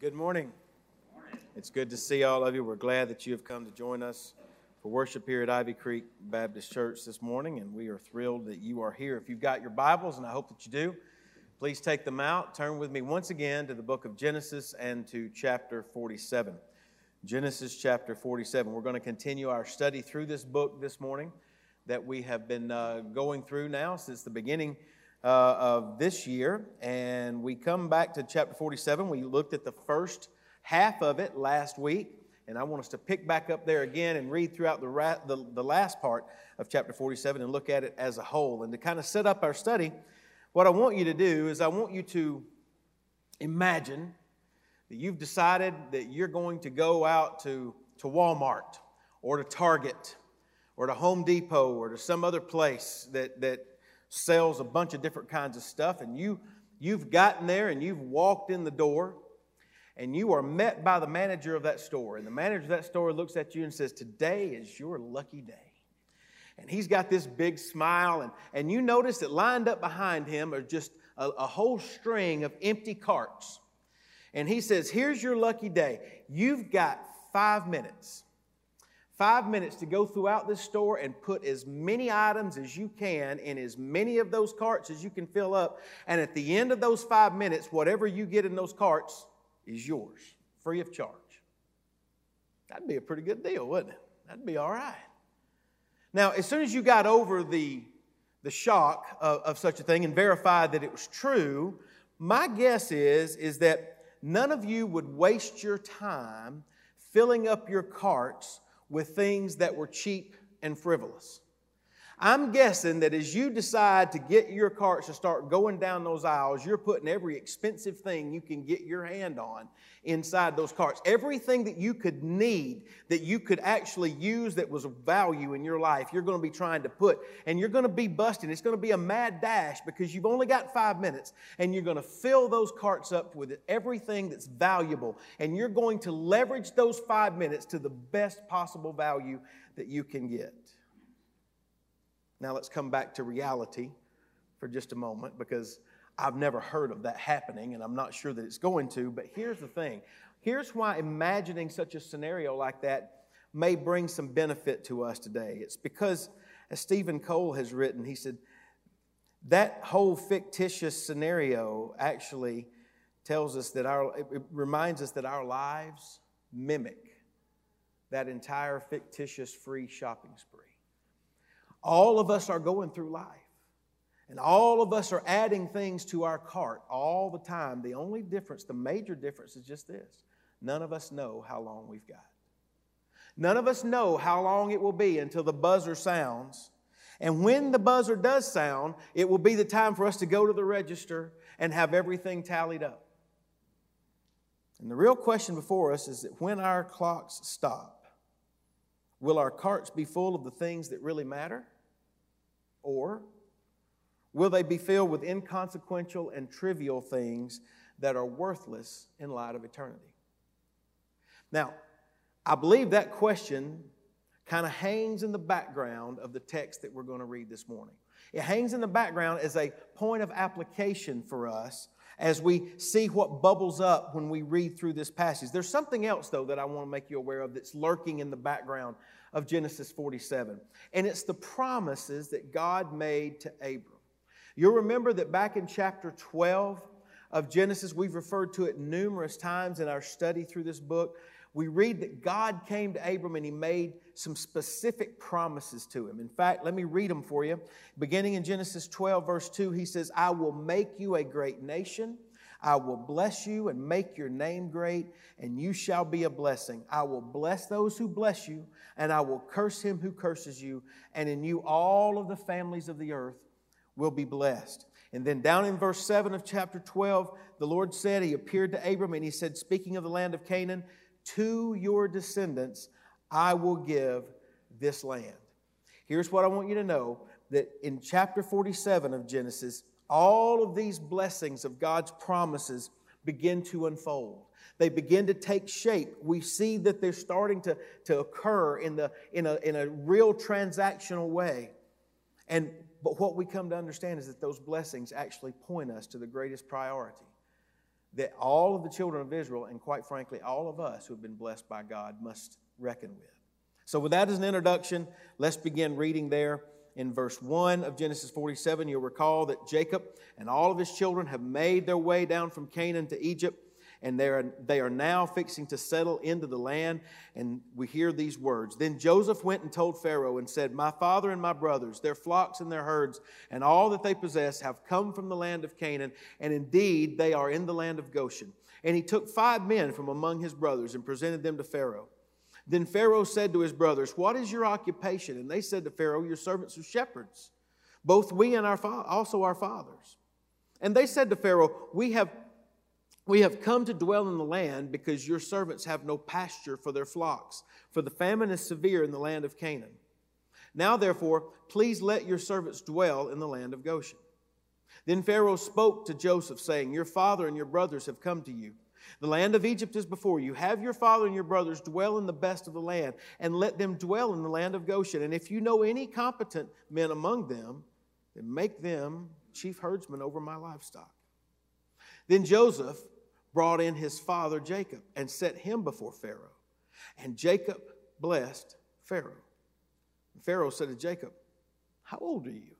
Good morning. It's good to see all of you. We're glad that you have come to join us for worship here at Ivy Creek Baptist Church this morning, and we are thrilled that you are here. If you've got your Bibles, and I hope that you do, please take them out. Turn with me once again to the book of Genesis and to chapter 47. Genesis chapter 47. We're going to continue our study through this book this morning that we have been uh, going through now since the beginning uh, of this year. And we come back to chapter 47. We looked at the first half of it last week. And I want us to pick back up there again and read throughout the, ra- the, the last part of chapter 47 and look at it as a whole. And to kind of set up our study, what I want you to do is I want you to imagine that you've decided that you're going to go out to, to Walmart or to Target or to Home Depot or to some other place that, that sells a bunch of different kinds of stuff, and you, you've gotten there and you've walked in the door, and you are met by the manager of that store. And the manager of that store looks at you and says, Today is your lucky day. And he's got this big smile, and, and you notice that lined up behind him are just a, a whole string of empty carts. And he says, Here's your lucky day. You've got five minutes five minutes to go throughout this store and put as many items as you can in as many of those carts as you can fill up. And at the end of those five minutes, whatever you get in those carts is yours, free of charge. That'd be a pretty good deal, wouldn't it? That'd be all right. Now, as soon as you got over the, the shock of, of such a thing and verified that it was true, my guess is, is that none of you would waste your time filling up your carts with things that were cheap and frivolous. I'm guessing that as you decide to get your carts to start going down those aisles, you're putting every expensive thing you can get your hand on inside those carts. Everything that you could need, that you could actually use that was of value in your life, you're going to be trying to put. And you're going to be busting. It's going to be a mad dash because you've only got five minutes. And you're going to fill those carts up with everything that's valuable. And you're going to leverage those five minutes to the best possible value that you can get. Now let's come back to reality for just a moment because I've never heard of that happening and I'm not sure that it's going to. But here's the thing here's why imagining such a scenario like that may bring some benefit to us today. It's because, as Steven Cole has written, he said, that whole fictitious scenario actually tells us that our, it reminds us that our lives mimic that entire fictitious free shopping spree. All of us are going through life. And all of us are adding things to our cart all the time. The only difference, the major difference, is just this none of us know how long we've got. None of us know how long it will be until the buzzer sounds. And when the buzzer does sound, it will be the time for us to go to the register and have everything tallied up. And the real question before us is that when our clocks stop, Will our carts be full of the things that really matter? Or will they be filled with inconsequential and trivial things that are worthless in light of eternity? Now, I believe that question kind of hangs in the background of the text that we're going to read this morning. It hangs in the background as a point of application for us as we see what bubbles up when we read through this passage. There's something else, though, that I want to make you aware of that's lurking in the background of Genesis 47, and it's the promises that God made to Abram. You'll remember that back in chapter 12 of Genesis, we've referred to it numerous times in our study through this book. We read that God came to Abram and he made some specific promises to him. In fact, let me read them for you. Beginning in Genesis 12, verse 2, he says, I will make you a great nation. I will bless you and make your name great, and you shall be a blessing. I will bless those who bless you, and I will curse him who curses you, and in you all of the families of the earth will be blessed. And then down in verse 7 of chapter 12, the Lord said, He appeared to Abram and He said, speaking of the land of Canaan, to your descendants I will give this land. Here's what I want you to know that in chapter 47 of Genesis, all of these blessings of God's promises begin to unfold. They begin to take shape. We see that they're starting to, to occur in, the, in, a, in a real transactional way. And, but what we come to understand is that those blessings actually point us to the greatest priority that all of the children of Israel, and quite frankly, all of us who have been blessed by God, must reckon with. So, with that as an introduction, let's begin reading there in verse 1 of Genesis 47. You'll recall that Jacob and all of his children have made their way down from Canaan to Egypt and they are, they are now fixing to settle into the land. And we hear these words Then Joseph went and told Pharaoh and said, My father and my brothers, their flocks and their herds, and all that they possess have come from the land of Canaan, and indeed they are in the land of Goshen. And he took five men from among his brothers and presented them to Pharaoh. Then Pharaoh said to his brothers, What is your occupation? And they said to Pharaoh, Your servants are shepherds, both we and our fa- also our fathers. And they said to Pharaoh, We have we have come to dwell in the land because your servants have no pasture for their flocks, for the famine is severe in the land of Canaan. Now, therefore, please let your servants dwell in the land of Goshen. Then Pharaoh spoke to Joseph, saying, Your father and your brothers have come to you. The land of Egypt is before you. Have your father and your brothers dwell in the best of the land, and let them dwell in the land of Goshen. And if you know any competent men among them, then make them chief herdsmen over my livestock. Then Joseph brought in his father Jacob and set him before Pharaoh. And Jacob blessed Pharaoh. Pharaoh said to Jacob, How old are you?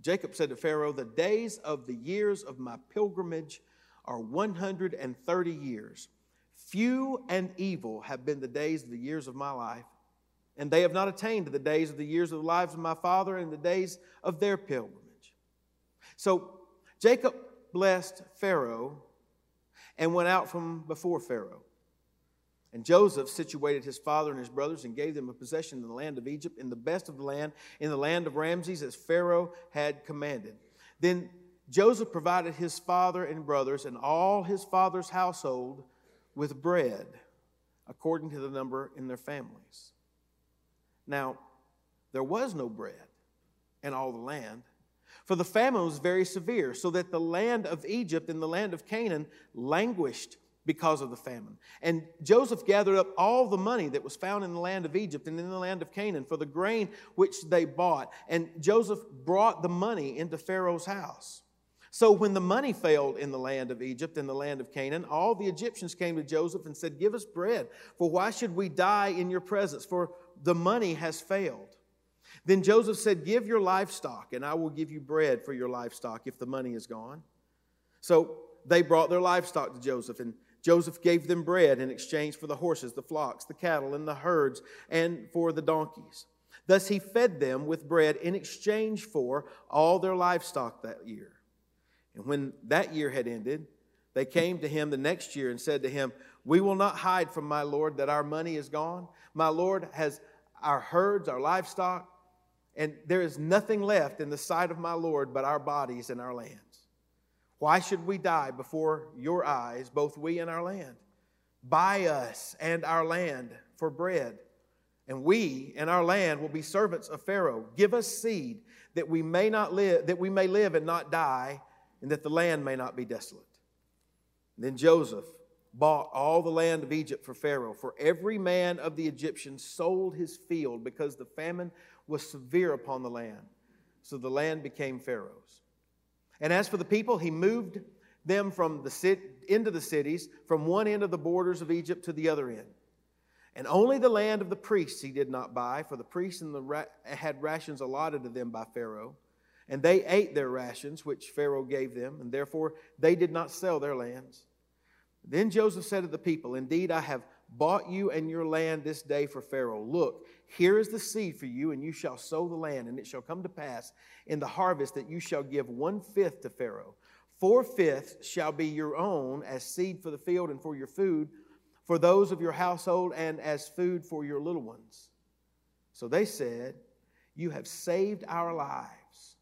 Jacob said to Pharaoh, The days of the years of my pilgrimage are 130 years. Few and evil have been the days of the years of my life, and they have not attained to the days of the years of the lives of my father and the days of their pilgrimage. So Jacob blessed Pharaoh and went out from before Pharaoh. And Joseph situated his father and his brothers and gave them a possession in the land of Egypt, in the best of the land, in the land of Ramses, as Pharaoh had commanded. Then Joseph provided his father and brothers and all his father's household with bread, according to the number in their families. Now, there was no bread in all the land for the famine was very severe, so that the land of Egypt and the land of Canaan languished because of the famine. And Joseph gathered up all the money that was found in the land of Egypt and in the land of Canaan for the grain which they bought. And Joseph brought the money into Pharaoh's house. So when the money failed in the land of Egypt and the land of Canaan, all the Egyptians came to Joseph and said, Give us bread, for why should we die in your presence? For the money has failed. Then Joseph said, Give your livestock, and I will give you bread for your livestock if the money is gone. So they brought their livestock to Joseph, and Joseph gave them bread in exchange for the horses, the flocks, the cattle, and the herds, and for the donkeys. Thus he fed them with bread in exchange for all their livestock that year. And when that year had ended, they came to him the next year and said to him, We will not hide from my Lord that our money is gone. My Lord has our herds, our livestock, and there is nothing left in the sight of my Lord but our bodies and our lands. Why should we die before your eyes, both we and our land? Buy us and our land for bread, and we and our land will be servants of Pharaoh. Give us seed that we may not live, that we may live and not die, and that the land may not be desolate. And then Joseph bought all the land of Egypt for Pharaoh, for every man of the Egyptians sold his field because the famine was severe upon the land. So the land became Pharaoh's. And as for the people, he moved them from the city, into the cities, from one end of the borders of Egypt to the other end. And only the land of the priests he did not buy, for the priests the ra- had rations allotted to them by Pharaoh. And they ate their rations, which Pharaoh gave them, and therefore they did not sell their lands. Then Joseph said to the people, Indeed, I have bought you and your land this day for Pharaoh. Look, here is the seed for you, and you shall sow the land, and it shall come to pass in the harvest that you shall give one fifth to Pharaoh. Four fifths shall be your own as seed for the field and for your food, for those of your household, and as food for your little ones. So they said, You have saved our lives.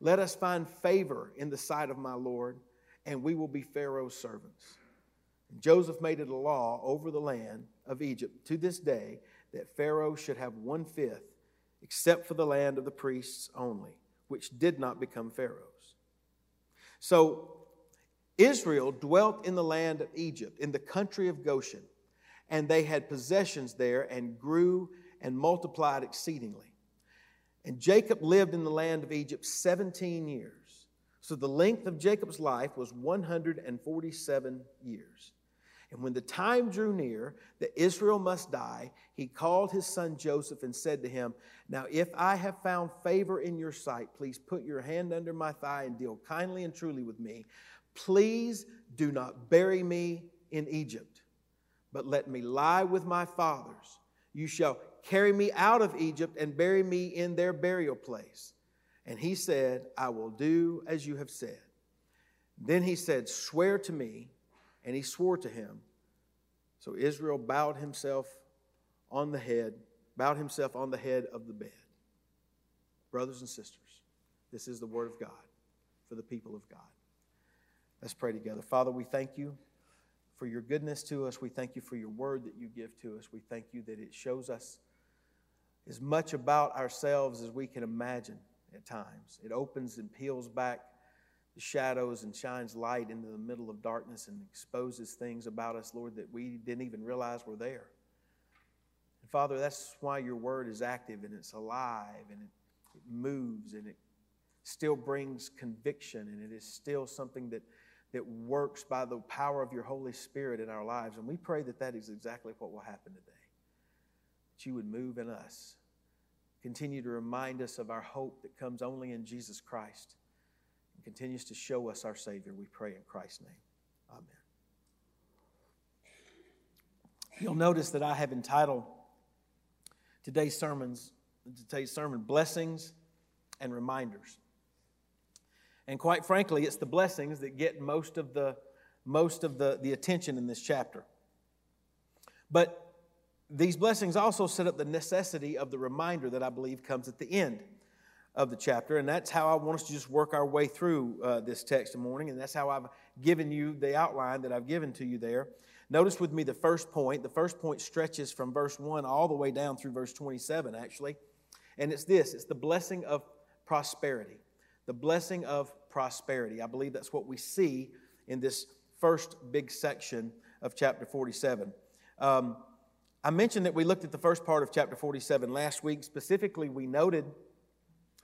Let us find favor in the sight of my Lord, and we will be Pharaoh's servants. Joseph made it a law over the land of Egypt to this day that Pharaoh should have one fifth, except for the land of the priests only, which did not become Pharaoh's. So Israel dwelt in the land of Egypt, in the country of Goshen, and they had possessions there and grew and multiplied exceedingly. And Jacob lived in the land of Egypt 17 years. So the length of Jacob's life was 147 years. And when the time drew near that Israel must die, he called his son Joseph and said to him, Now, if I have found favor in your sight, please put your hand under my thigh and deal kindly and truly with me. Please do not bury me in Egypt, but let me lie with my fathers. You shall carry me out of Egypt and bury me in their burial place. And he said, I will do as you have said. Then he said, Swear to me and he swore to him. So Israel bowed himself on the head, bowed himself on the head of the bed. Brothers and sisters, this is the word of God for the people of God. Let's pray together. Father, we thank you for your goodness to us. We thank you for your word that you give to us. We thank you that it shows us as much about ourselves as we can imagine at times. It opens and peels back the shadows and shines light into the middle of darkness and exposes things about us, Lord, that we didn't even realize were there. And Father, that's why your word is active and it's alive and it, it moves and it still brings conviction and it is still something that, that works by the power of your Holy Spirit in our lives. And we pray that that is exactly what will happen today. That you would move in us. Continue to remind us of our hope that comes only in Jesus Christ and continues to show us our Savior. We pray in Christ's name. Amen. You'll notice that I have entitled today's sermons, today's sermon, Blessings and Reminders. And quite frankly, it's the blessings that get most of the most of the, the attention in this chapter. But these blessings also set up the necessity of the reminder that I believe comes at the end of the chapter. And that's how I want us to just work our way through uh, this text this morning. And that's how I've given you the outline that I've given to you there. Notice with me the first point. The first point stretches from verse 1 all the way down through verse 27, actually. And it's this it's the blessing of prosperity. The blessing of prosperity. I believe that's what we see in this first big section of chapter 47. Um, I mentioned that we looked at the first part of chapter 47 last week. Specifically, we noted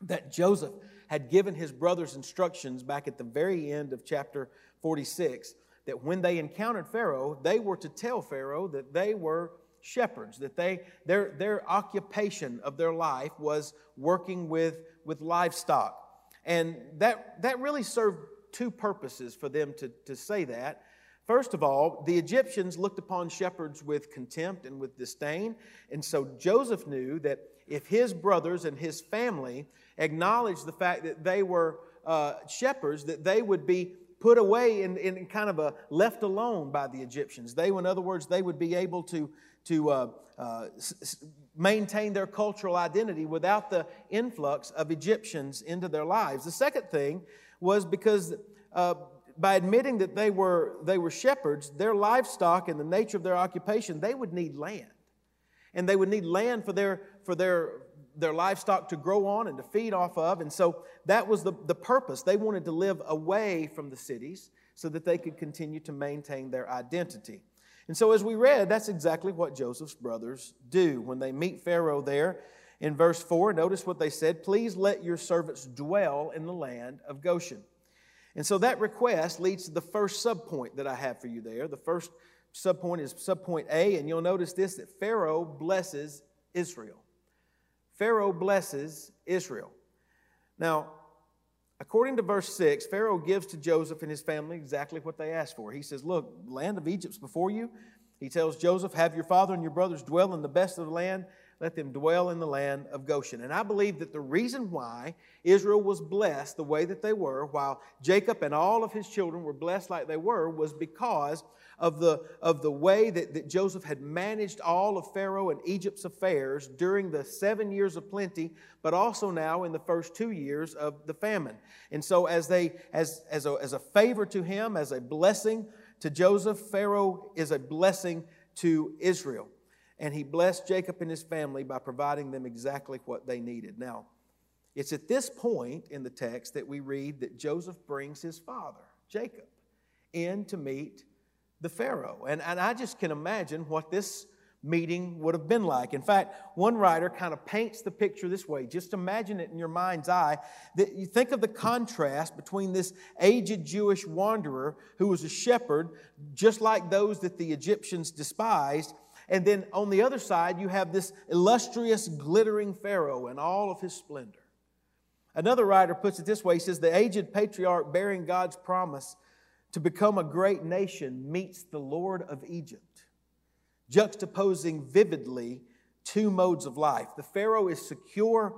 that Joseph had given his brothers instructions back at the very end of chapter 46 that when they encountered Pharaoh, they were to tell Pharaoh that they were shepherds, that they, their, their occupation of their life was working with, with livestock. And that, that really served two purposes for them to, to say that. First of all, the Egyptians looked upon shepherds with contempt and with disdain. And so Joseph knew that if his brothers and his family acknowledged the fact that they were uh, shepherds, that they would be put away and, and kind of a left alone by the Egyptians. They, in other words, they would be able to, to uh, uh, s- maintain their cultural identity without the influx of Egyptians into their lives. The second thing was because uh, by admitting that they were, they were shepherds, their livestock and the nature of their occupation, they would need land. And they would need land for their, for their their livestock to grow on and to feed off of. And so that was the, the purpose. They wanted to live away from the cities so that they could continue to maintain their identity. And so, as we read, that's exactly what Joseph's brothers do. When they meet Pharaoh there in verse 4, notice what they said Please let your servants dwell in the land of Goshen. And so that request leads to the first subpoint that I have for you there. The first subpoint is subpoint A, and you'll notice this that Pharaoh blesses Israel. Pharaoh blesses Israel. Now, according to verse 6, Pharaoh gives to Joseph and his family exactly what they asked for. He says, Look, land of Egypt's before you. He tells Joseph, Have your father and your brothers dwell in the best of the land. Let them dwell in the land of Goshen. And I believe that the reason why Israel was blessed the way that they were, while Jacob and all of his children were blessed like they were, was because of the, of the way that, that Joseph had managed all of Pharaoh and Egypt's affairs during the seven years of plenty, but also now in the first two years of the famine. And so, as, they, as, as, a, as a favor to him, as a blessing to Joseph, Pharaoh is a blessing to Israel. And he blessed Jacob and his family by providing them exactly what they needed. Now, it's at this point in the text that we read that Joseph brings his father, Jacob, in to meet the Pharaoh. And, and I just can imagine what this meeting would have been like. In fact, one writer kind of paints the picture this way. Just imagine it in your mind's eye. That you think of the contrast between this aged Jewish wanderer who was a shepherd, just like those that the Egyptians despised. And then on the other side, you have this illustrious, glittering Pharaoh in all of his splendor. Another writer puts it this way he says, The aged patriarch bearing God's promise to become a great nation meets the Lord of Egypt juxtaposing vividly two modes of life. The Pharaoh is secure,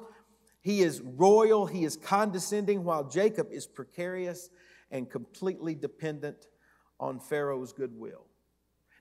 he is royal, he is condescending, while Jacob is precarious and completely dependent on Pharaoh's goodwill.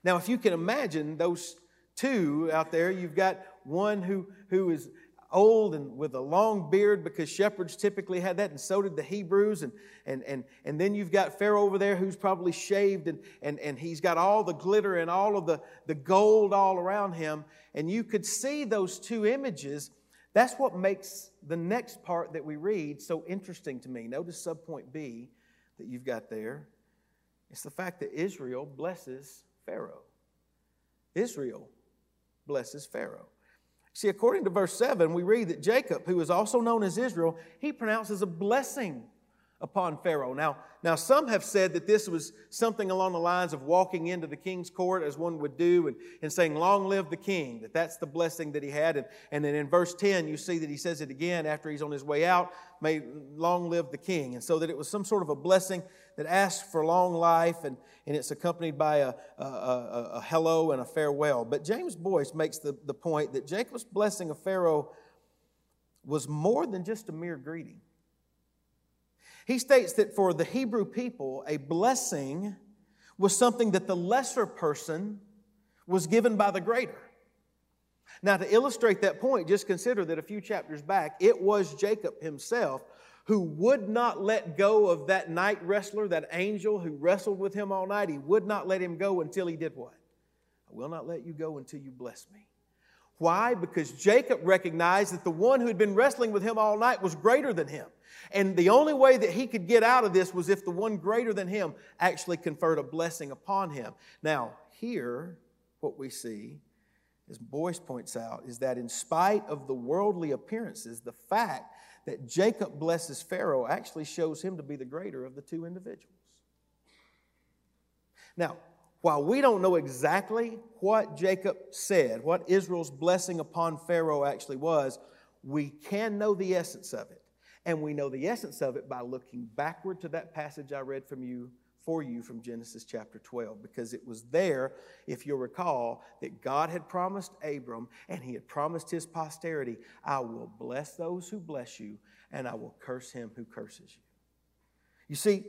Now, if you can imagine those two out there, you've got one who, who is old and with a long beard because shepherds typically had that, and so did the Hebrews. And, and, and, and then you've got Pharaoh over there who's probably shaved and, and, and he's got all the glitter and all of the, the gold all around him. And you could see those two images. That's what makes the next part that we read so interesting to me. Notice subpoint B that you've got there. It's the fact that Israel blesses Pharaoh. Israel blesses Pharaoh. See, according to verse 7, we read that Jacob, who is also known as Israel, he pronounces a blessing upon Pharaoh. Now, now some have said that this was something along the lines of walking into the king's court as one would do and, and saying, Long live the king, that that's the blessing that he had. And, and then in verse 10, you see that he says it again after he's on his way out, May long live the king. And so that it was some sort of a blessing that asks for long life and, and it's accompanied by a, a, a, a hello and a farewell. But James Boice makes the, the point that Jacob's blessing of Pharaoh was more than just a mere greeting. He states that for the Hebrew people, a blessing was something that the lesser person was given by the greater. Now, to illustrate that point, just consider that a few chapters back, it was Jacob himself who would not let go of that night wrestler, that angel who wrestled with him all night. He would not let him go until he did what? I will not let you go until you bless me. Why? Because Jacob recognized that the one who had been wrestling with him all night was greater than him. And the only way that he could get out of this was if the one greater than him actually conferred a blessing upon him. Now, here, what we see, as Boice points out, is that in spite of the worldly appearances, the fact that Jacob blesses Pharaoh actually shows him to be the greater of the two individuals. Now, while we don't know exactly what Jacob said, what Israel's blessing upon Pharaoh actually was, we can know the essence of it. And we know the essence of it by looking backward to that passage I read from you for you from Genesis chapter 12 because it was there, if you'll recall, that God had promised Abram and he had promised his posterity, I will bless those who bless you and I will curse him who curses you. You see,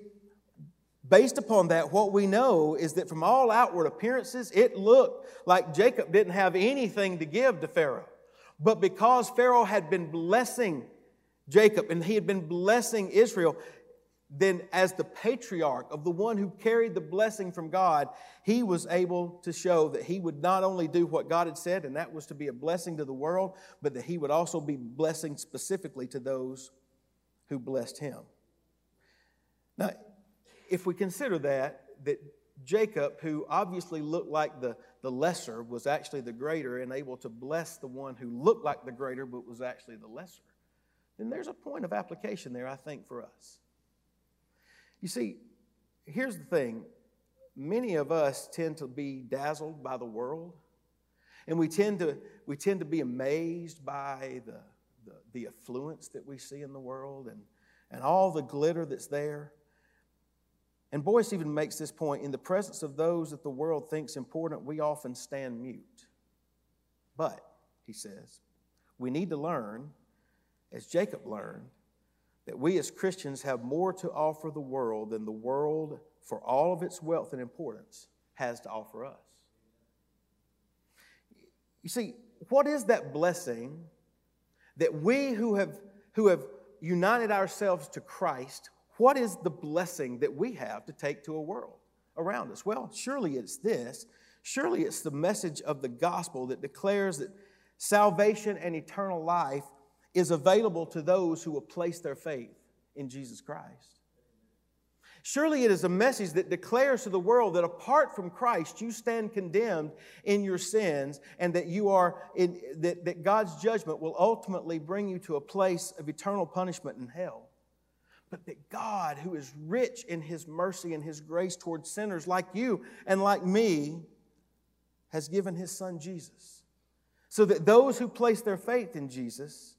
based upon that, what we know is that from all outward appearances, it looked like Jacob didn't have anything to give to Pharaoh. But because Pharaoh had been blessing Jacob and he had been blessing Israel, then as the patriarch of the one who carried the blessing from God, he was able to show that he would not only do what God had said, and that was to be a blessing to the world, but that he would also be blessing specifically to those who blessed him. Now, if we consider that, that Jacob, who obviously looked like the, the lesser, was actually the greater and able to bless the one who looked like the greater but was actually the lesser, then there's a point of application there, I think, for us. You see, here's the thing many of us tend to be dazzled by the world, and we tend to, we tend to be amazed by the, the, the affluence that we see in the world and, and all the glitter that's there. And Boice even makes this point in the presence of those that the world thinks important, we often stand mute. But, he says, we need to learn, as Jacob learned, that we as Christians have more to offer the world than the world, for all of its wealth and importance, has to offer us. You see, what is that blessing that we who have, who have united ourselves to Christ, what is the blessing that we have to take to a world around us? Well, surely it's this. Surely it's the message of the gospel that declares that salvation and eternal life is available to those who will place their faith in Jesus Christ. Surely it is a message that declares to the world that apart from Christ, you stand condemned in your sins and that you are in, that, that God's judgment will ultimately bring you to a place of eternal punishment in hell. But that God, who is rich in his mercy and his grace towards sinners like you and like me, has given his son Jesus. So that those who place their faith in Jesus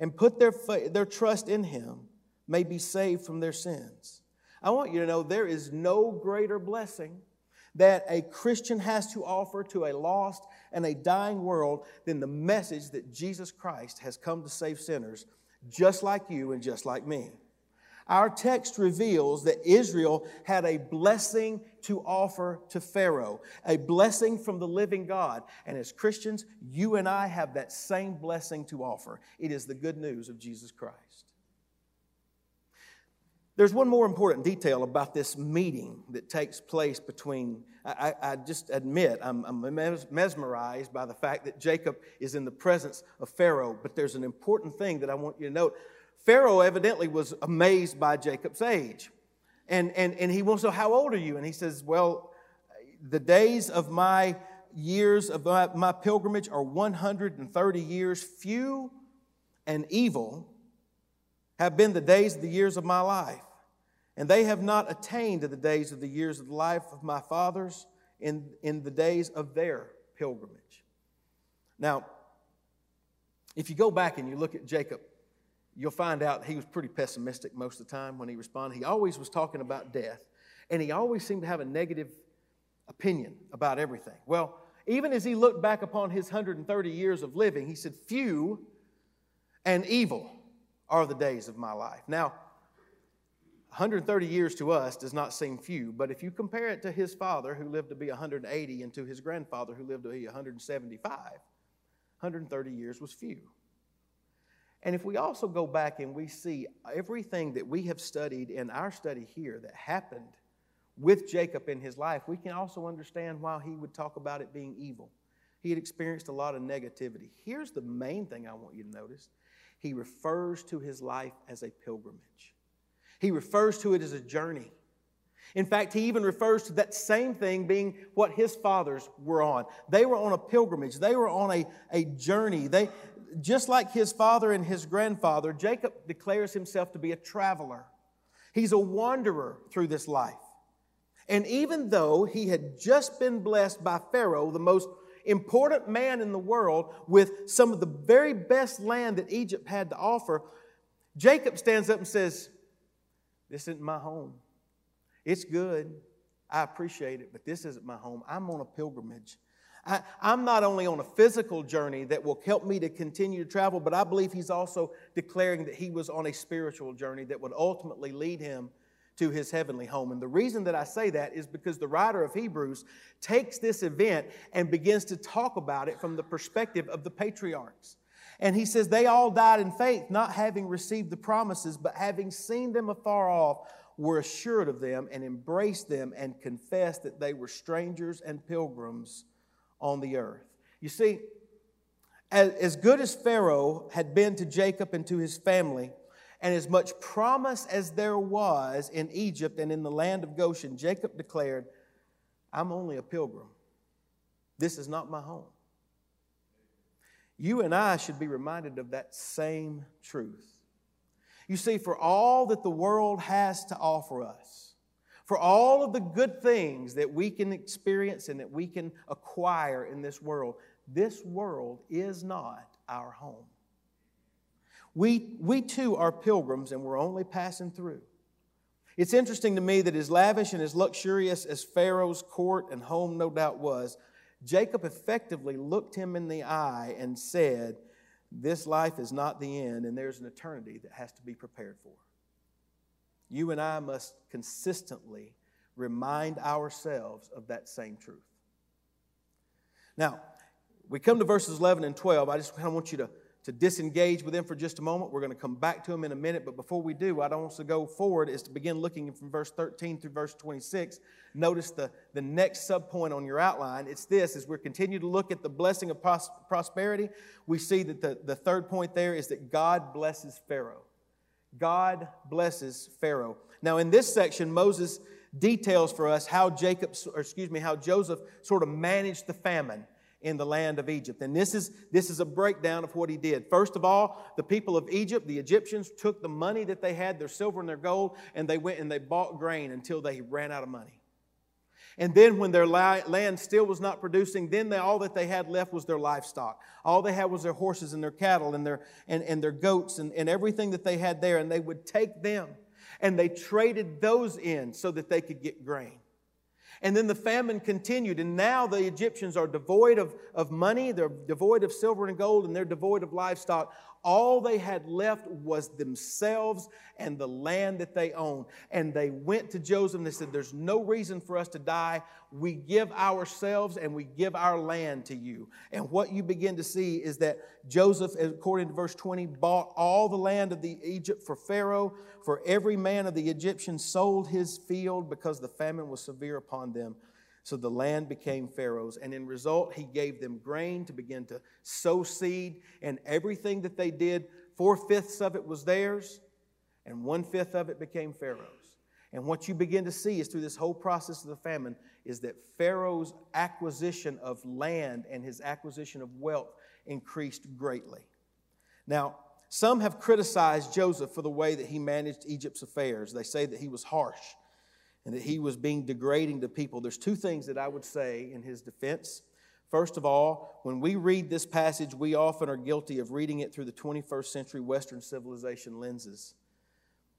and put their, their trust in him may be saved from their sins. I want you to know there is no greater blessing that a Christian has to offer to a lost and a dying world than the message that Jesus Christ has come to save sinners just like you and just like me. Our text reveals that Israel had a blessing to offer to Pharaoh, a blessing from the living God. And as Christians, you and I have that same blessing to offer. It is the good news of Jesus Christ. There's one more important detail about this meeting that takes place between, I, I just admit, I'm, I'm, mesmerized by the fact that Jacob is in the presence of Pharaoh, but there's an important thing that I want you to note. Pharaoh evidently was amazed by Jacob's age. And, and, and he wants to know, How old are you? And he says, Well, the days of my years of my, my pilgrimage are 130 years. Few and evil have been the days of the years of my life, and they have not attained to the days of the years of the life of my fathers in, in the days of their pilgrimage. Now, if you go back and you look at Jacob, you'll find out he was pretty pessimistic most of the time when he responded. He always was talking about death, and he always seemed to have a negative opinion about everything. Well, even as he looked back upon his 130 years of living, he said, Few and evil are the days of my life. Now, 130 years to us does not seem few, but if you compare it to his father, who lived to be 180, and to his grandfather, who lived to be 175, 130 years was few. And if we also go back and we see everything that we have studied in our study here that happened with Jacob in his life, we can also understand why he would talk about it being evil. He had experienced a lot of negativity. Here's the main thing I want you to notice he refers to his life as a pilgrimage, he refers to it as a journey. In fact, he even refers to that same thing being what his fathers were on. They were on a pilgrimage, they were on a, a journey. They, just like his father and his grandfather, Jacob declares himself to be a traveler. He's a wanderer through this life. And even though he had just been blessed by Pharaoh, the most important man in the world with some of the very best land that Egypt had to offer, Jacob stands up and says, This isn't my home. It's good. I appreciate it, but this isn't my home. I'm on a pilgrimage. I, am not only on a physical journey that will help me to continue to travel, but I believe he's also declaring that he was on a spiritual journey that would ultimately lead him to his heavenly home. And the reason that I say that is because the writer of Hebrews takes this event and begins to talk about it from the perspective of the patriarchs. And he says, They all died in faith, not having received the promises, but having seen them afar off, were assured of them and embraced them and confessed that they were strangers and pilgrims on the earth. You see, as good as Pharaoh had been to Jacob and to his family, and as much promise as there was in Egypt and in the land of Goshen, Jacob declared, I'm only a pilgrim. This is not my home. You and I should be reminded of that same truth. You see, for all that the world has to offer us, for all of the good things that we can experience and that we can acquire in this world, this world is not our home. We, we too are pilgrims and we're only passing through. It's interesting to me that as lavish and as luxurious as Pharaoh's court and home no doubt was, Jacob effectively looked him in the eye and said, This life is not the end, and there's an eternity that has to be prepared for. You and I must consistently remind ourselves of that same truth. Now, we come to verses 11 and 12. I just kind of want you to to disengage with them for just a moment. We're going to come back to them in a minute, but before we do, I want us to go forward is to begin looking from verse 13 through verse 26. Notice the, the next subpoint on your outline. It's this as we continue to look at the blessing of pros- prosperity, we see that the, the third point there is that God blesses Pharaoh. God blesses Pharaoh. Now, in this section, Moses details for us how Jacob, or excuse me, how Joseph sort of managed the famine in the land of Egypt. And this is, this is a breakdown of what he did. First of all, the people of Egypt, the Egyptians, took the money that they had, their silver and their gold, and they went and they bought grain until they ran out of money. And then, when their land still was not producing, then they, all that they had left was their livestock. All they had was their horses and their cattle and their, and, and their goats and, and everything that they had there. And they would take them and they traded those in so that they could get grain. And then the famine continued, and now the Egyptians are devoid of, of money, they're devoid of silver and gold, and they're devoid of livestock. All they had left was themselves and the land that they owned. And they went to Joseph and they said, There's no reason for us to die. We give ourselves and we give our land to you. And what you begin to see is that Joseph, according to verse 20, bought all the land of the Egypt for Pharaoh. For every man of the Egyptians sold his field because the famine was severe upon them. So the land became Pharaoh's, and in result, he gave them grain to begin to sow seed, and everything that they did, four fifths of it was theirs, and one fifth of it became Pharaoh's. And what you begin to see is through this whole process of the famine is that Pharaoh's acquisition of land and his acquisition of wealth increased greatly. Now, some have criticized Joseph for the way that he managed Egypt's affairs. They say that he was harsh and that he was being degrading to people. There's two things that I would say in his defense. First of all, when we read this passage, we often are guilty of reading it through the 21st century Western civilization lenses.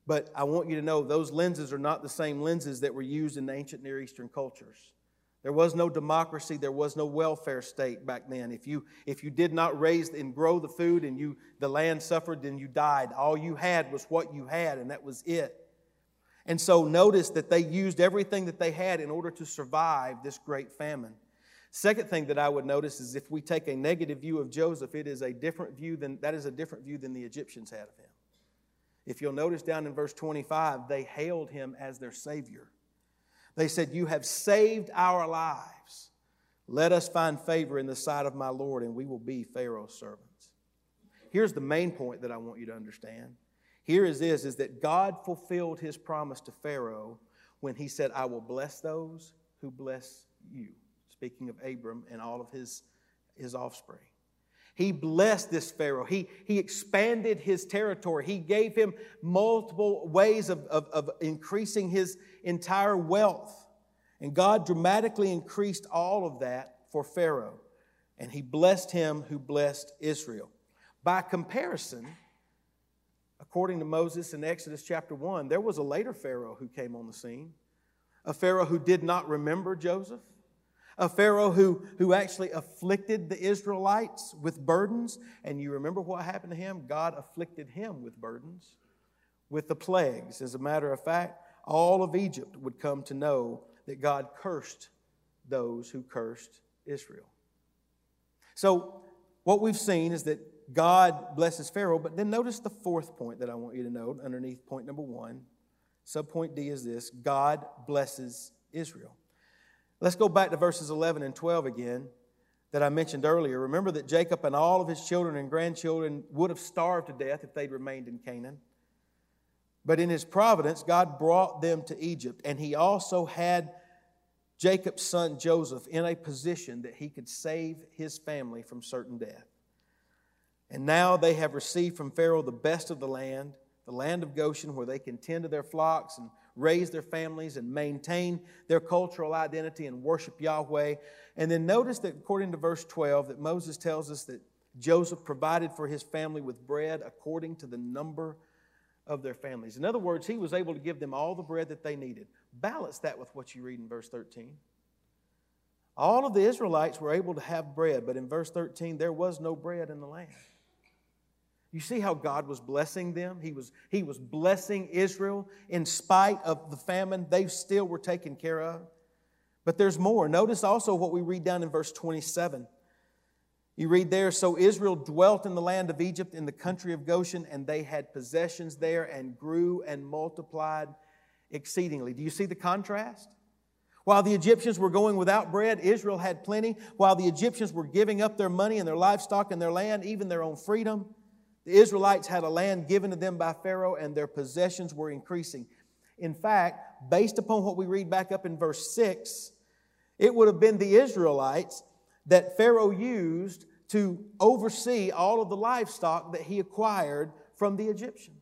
But I want you to know those lenses are not the same lenses that were used in ancient Near Eastern cultures. There was no democracy, there was no welfare state back then. If you, if you did not raise and grow the food and you, the land suffered, then you died. All you had was what you had, and that was it. And so notice that they used everything that they had in order to survive this great famine. Second thing that I would notice is if we take a negative view of Joseph, it is a different view than that is a different view than the Egyptians had of him. If you'll notice down in verse 25, they hailed him as their savior. They said, You have saved our lives. Let us find favor in the sight of my Lord, and we will be Pharaoh's servants. Here's the main point that I want you to understand here is this is that God fulfilled his promise to Pharaoh when he said, I will bless those who bless you. Speaking of Abram and all of his, his offspring. He blessed this Pharaoh. He, he expanded his territory. He gave him multiple ways of, of, of increasing his entire wealth. And God dramatically increased all of that for Pharaoh. And he blessed him who blessed Israel. By comparison, according to Moses in Exodus chapter 1, there was a later Pharaoh who came on the scene, a Pharaoh who did not remember Joseph, a Pharaoh who, who actually afflicted the Israelites with burdens. And you remember what happened to him? God afflicted him with burdens, with the plagues. As a matter of fact, all of Egypt would come to know that God cursed those who cursed Israel. So, what we've seen is that God blesses Pharaoh. But then notice the fourth point that I want you to note underneath point number one. Subpoint D is this God blesses Israel. Let's go back to verses 11 and 12 again that I mentioned earlier. Remember that Jacob and all of his children and grandchildren would have starved to death if they'd remained in Canaan. But in his providence, God brought them to Egypt, and he also had Jacob's son Joseph in a position that he could save his family from certain death. And now they have received from Pharaoh the best of the land, the land of Goshen, where they can tend to their flocks and raise their families and maintain their cultural identity and worship Yahweh. And then notice that according to verse 12, that Moses tells us that Joseph provided for his family with bread according to the number of their families. In other words, he was able to give them all the bread that they needed. Balance that with what you read in verse 13. All of the Israelites were able to have bread, but in verse 13, there was no bread in the land. You see how God was blessing them? He was, he was blessing Israel in spite of the famine. They still were taken care of. But there's more. Notice also what we read down in verse 27. You read there, so Israel dwelt in the land of Egypt in the country of Goshen, and they had possessions there and grew and multiplied exceedingly. Do you see the contrast? While the Egyptians were going without bread, Israel had plenty. While the Egyptians were giving up their money and their livestock and their land, even their own freedom, the Israelites had a land given to them by Pharaoh, and their possessions were increasing. In fact, based upon what we read back up in verse 6, it would have been the Israelites that Pharaoh used to oversee all of the livestock that he acquired from the Egyptians.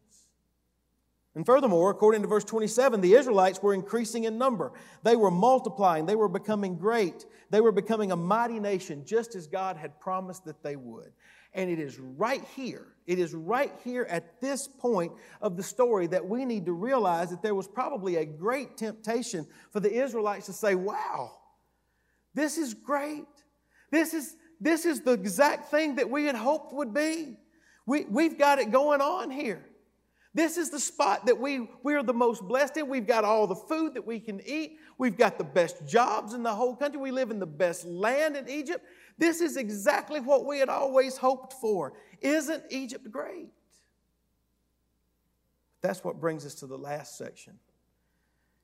And furthermore, according to verse 27, the Israelites were increasing in number. They were multiplying. They were becoming great. They were becoming a mighty nation, just as God had promised that they would. And it is right here, it is right here at this point of the story that we need to realize that there was probably a great temptation for the Israelites to say, Wow, this is great. This is, this is the exact thing that we had hoped would be. We, we've got it going on here. This is the spot that we, we are the most blessed in. We've got all the food that we can eat. We've got the best jobs in the whole country. We live in the best land in Egypt. This is exactly what we had always hoped for. Isn't Egypt great? That's what brings us to the last section.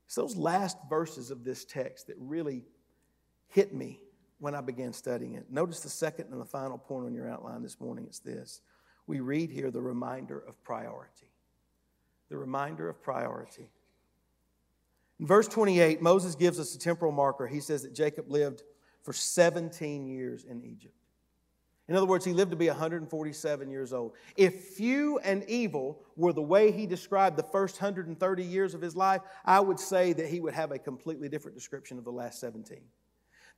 It's those last verses of this text that really hit me when I began studying it. Notice the second and the final point on your outline this morning. It's this. We read here the reminder of priority. The reminder of priority. In verse 28, Moses gives us a temporal marker. He says that Jacob lived for 17 years in Egypt. In other words, he lived to be 147 years old. If few and evil were the way he described the first 130 years of his life, I would say that he would have a completely different description of the last 17.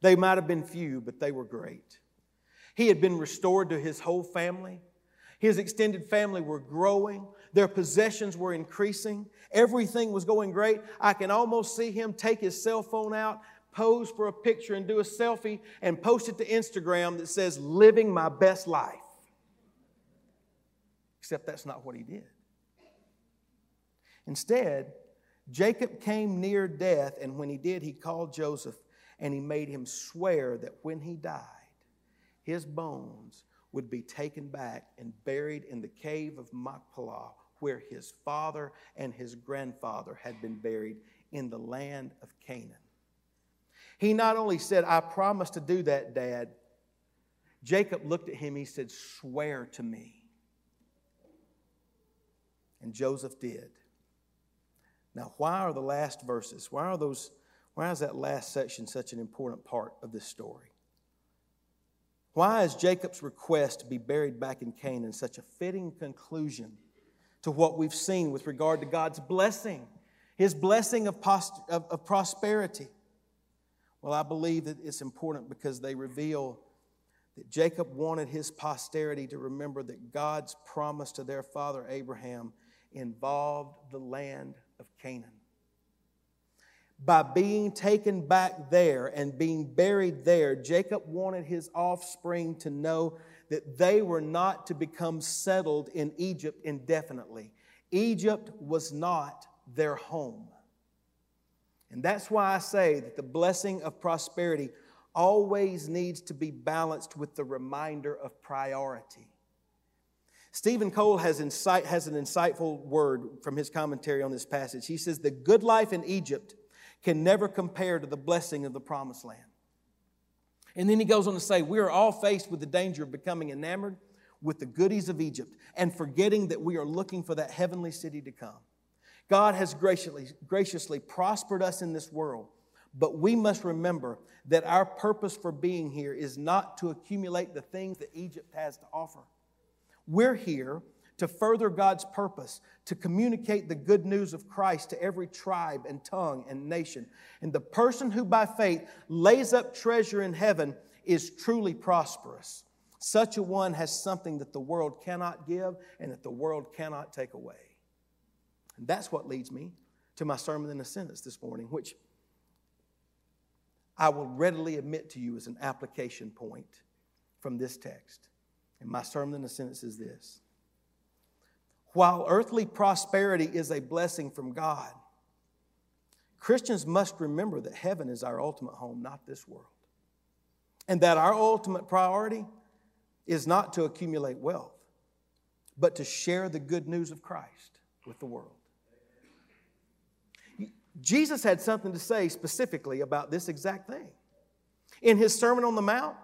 They might have been few, but they were great. He had been restored to his whole family. His extended family were growing. Their possessions were increasing. Everything was going great. I can almost see him take his cell phone out, pose for a picture and do a selfie and post it to Instagram that says, Living my best life. Except that's not what he did. Instead, Jacob came near death, and when he did, he called Joseph and he made him swear that when he died, his bones would be taken back and buried in the cave of Machpelah, where his father and his grandfather had been buried in the land of Canaan. He not only said, I promise to do that, Dad. Jacob looked at him, he said, Swear to me. And Joseph did. Now, why are the last verses, why are those, why is that last section such an important part of this story? Why is Jacob's request to be buried back in Canaan such a fitting conclusion to what we've seen with regard to God's blessing, his blessing of, post, of, of prosperity? Well, I believe that it's important because they reveal that Jacob wanted his posterity to remember that God's promise to their father Abraham involved the land of Canaan. By being taken back there and being buried there, Jacob wanted his offspring to know that they were not to become settled in Egypt indefinitely. Egypt was not their home. And that's why I say that the blessing of prosperity always needs to be balanced with the reminder of priority. Steven Cole has, insight, has an insightful word from his commentary on this passage. He says, The good life in Egypt can never compare to the blessing of the promised land. And then he goes on to say, We are all faced with the danger of becoming enamored with the goodies of Egypt and forgetting that we are looking for that heavenly city to come. God has graciously, graciously prospered us in this world, but we must remember that our purpose for being here is not to accumulate the things that Egypt has to offer. We're here to further God's purpose, to communicate the good news of Christ to every tribe and tongue and nation. And the person who by faith lays up treasure in heaven is truly prosperous. Such a one has something that the world cannot give and that the world cannot take away. And that's what leads me to my sermon in a sentence this morning, which I will readily admit to you as an application point from this text. And my sermon in a sentence is this While earthly prosperity is a blessing from God, Christians must remember that heaven is our ultimate home, not this world. And that our ultimate priority is not to accumulate wealth, but to share the good news of Christ with the world. Jesus had something to say specifically about this exact thing. In his Sermon on the Mount,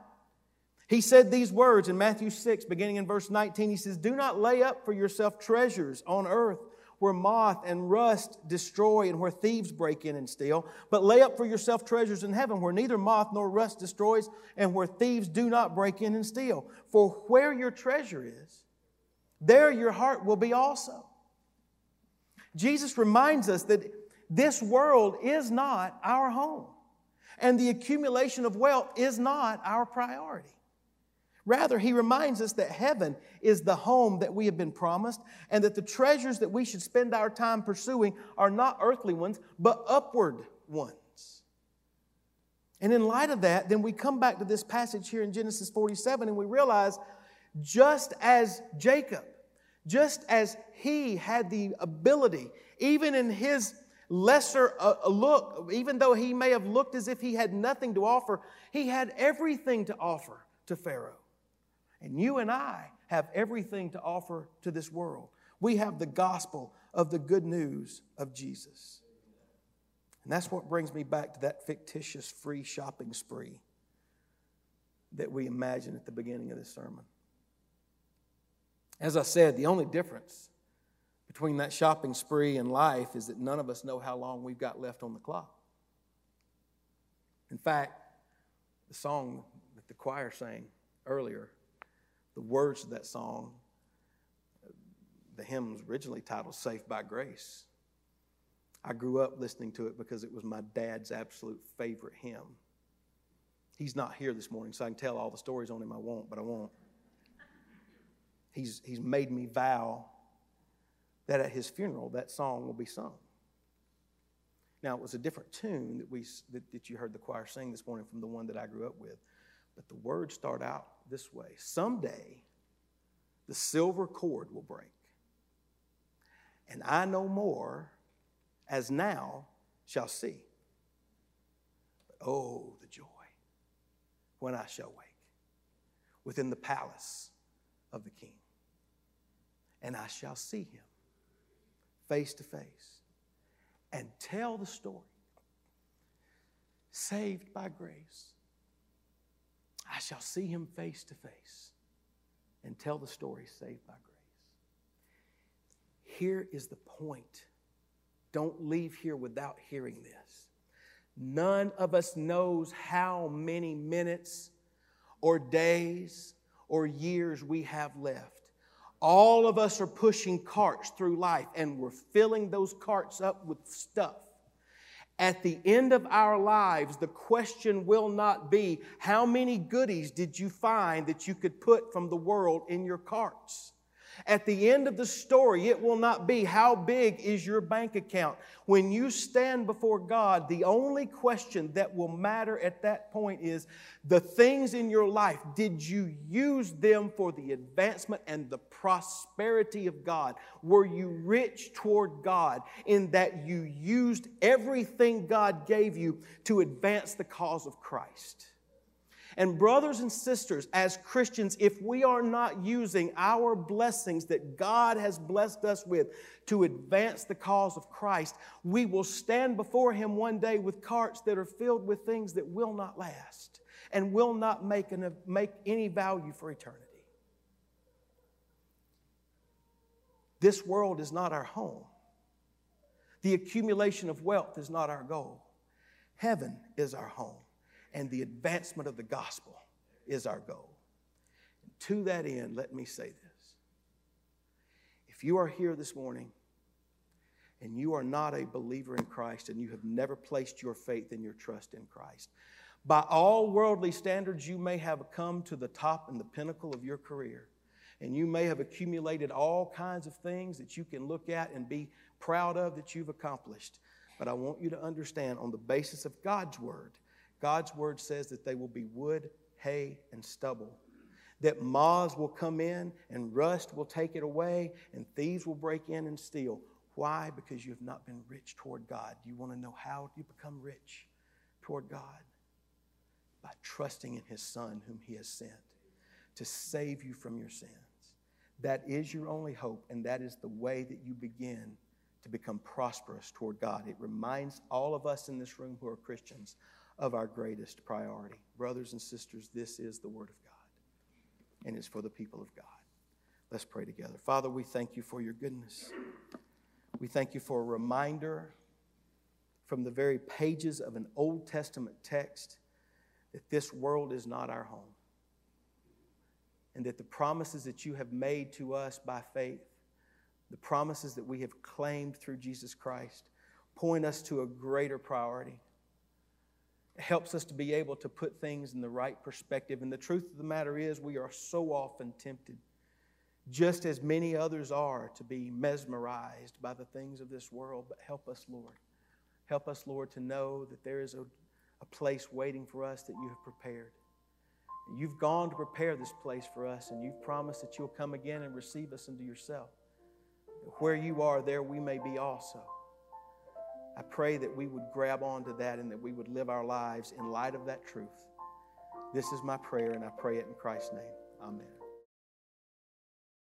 he said these words in Matthew 6, beginning in verse 19. He says, Do not lay up for yourself treasures on earth where moth and rust destroy and where thieves break in and steal, but lay up for yourself treasures in heaven where neither moth nor rust destroys and where thieves do not break in and steal. For where your treasure is, there your heart will be also. Jesus reminds us that this world is not our home, and the accumulation of wealth is not our priority. Rather, he reminds us that heaven is the home that we have been promised, and that the treasures that we should spend our time pursuing are not earthly ones, but upward ones. And in light of that, then we come back to this passage here in Genesis 47 and we realize just as Jacob, just as he had the ability, even in his lesser uh, look, even though he may have looked as if he had nothing to offer, he had everything to offer to Pharaoh. And you and I have everything to offer to this world. We have the gospel of the good news of Jesus. And that's what brings me back to that fictitious free shopping spree that we imagined at the beginning of this sermon. As I said, the only difference between that shopping spree and life is that none of us know how long we've got left on the clock. In fact, the song that the choir sang earlier the words of that song, the hymn was originally titled Safe by Grace. I grew up listening to it because it was my dad's absolute favorite hymn. He's not here this morning, so I can tell all the stories on him I won't, but I won't. He's, he's made me vow that at his funeral that song will be sung. Now, it was a different tune that, we, that, that you heard the choir sing this morning from the one that I grew up with, but the words start out this way Someday, the silver cord will break, and I no more as now shall see. But oh, the joy when I shall wake within the palace of the King, and I shall see him face to face and tell the story. Saved by grace I shall see him face to face and tell the story saved by grace. Here is the point. Don't leave here without hearing this. None of us knows how many minutes or days or years we have left. All of us are pushing carts through life and we're filling those carts up with stuff. At the end of our lives, the question will not be how many goodies did you find that you could put from the world in your carts? At the end of the story, it will not be how big is your bank account. When you stand before God, the only question that will matter at that point is the things in your life, did you use them for the advancement and the prosperity of God? Were you rich toward God in that you used everything God gave you to advance the cause of Christ? And, brothers and sisters, as Christians, if we are not using our blessings that God has blessed us with to advance the cause of Christ, we will stand before Him one day with carts that are filled with things that will not last and will not make, an, make any value for eternity. This world is not our home. The accumulation of wealth is not our goal. Heaven is our home and the advancement of the gospel is our goal. And to that end, let me say this. If you are here this morning and you are not a believer in Christ and you have never placed your faith and your trust in Christ, by all worldly standards, you may have come to the top and the pinnacle of your career. And you may have accumulated all kinds of things that you can look at and be proud of that you've accomplished. But I want you to understand, on the basis of God's word, God's word says that they will be wood, hay, and stubble. That moths will come in and rust will take it away, and thieves will break in and steal. Why? Because you have not been rich toward God. You want to know how you become rich toward God? By trusting in His Son, whom He has sent to save you from your sins. That is your only hope, and that is the way that you begin to become prosperous toward God. It reminds all of us in this room who are Christians of our greatest priority. Brothers and sisters, this is the Word of God, and it's for the people of God. Let's pray together. Father, we thank you for your goodness. We thank you for a reminder from the very pages of an Old Testament text that this world is not our home. And that the promises that you have made to us by faith, the promises that we have claimed through Jesus Christ, point us to a greater priority. Helps us to be able to put things in the right perspective. And the truth of the matter is, we are so often tempted just as many others are, to be mesmerized by the things of this world. But help us, Lord. Help us, Lord, to know that there is a, a place waiting for us that you have prepared. You've gone to prepare this place for us, and you've promised that you'll come again and receive us into yourself. Where you are, there we may be also. I pray that we would grab onto that and that we would live our lives in light of that truth. This is my prayer, and I pray it in Christ's name. Amen.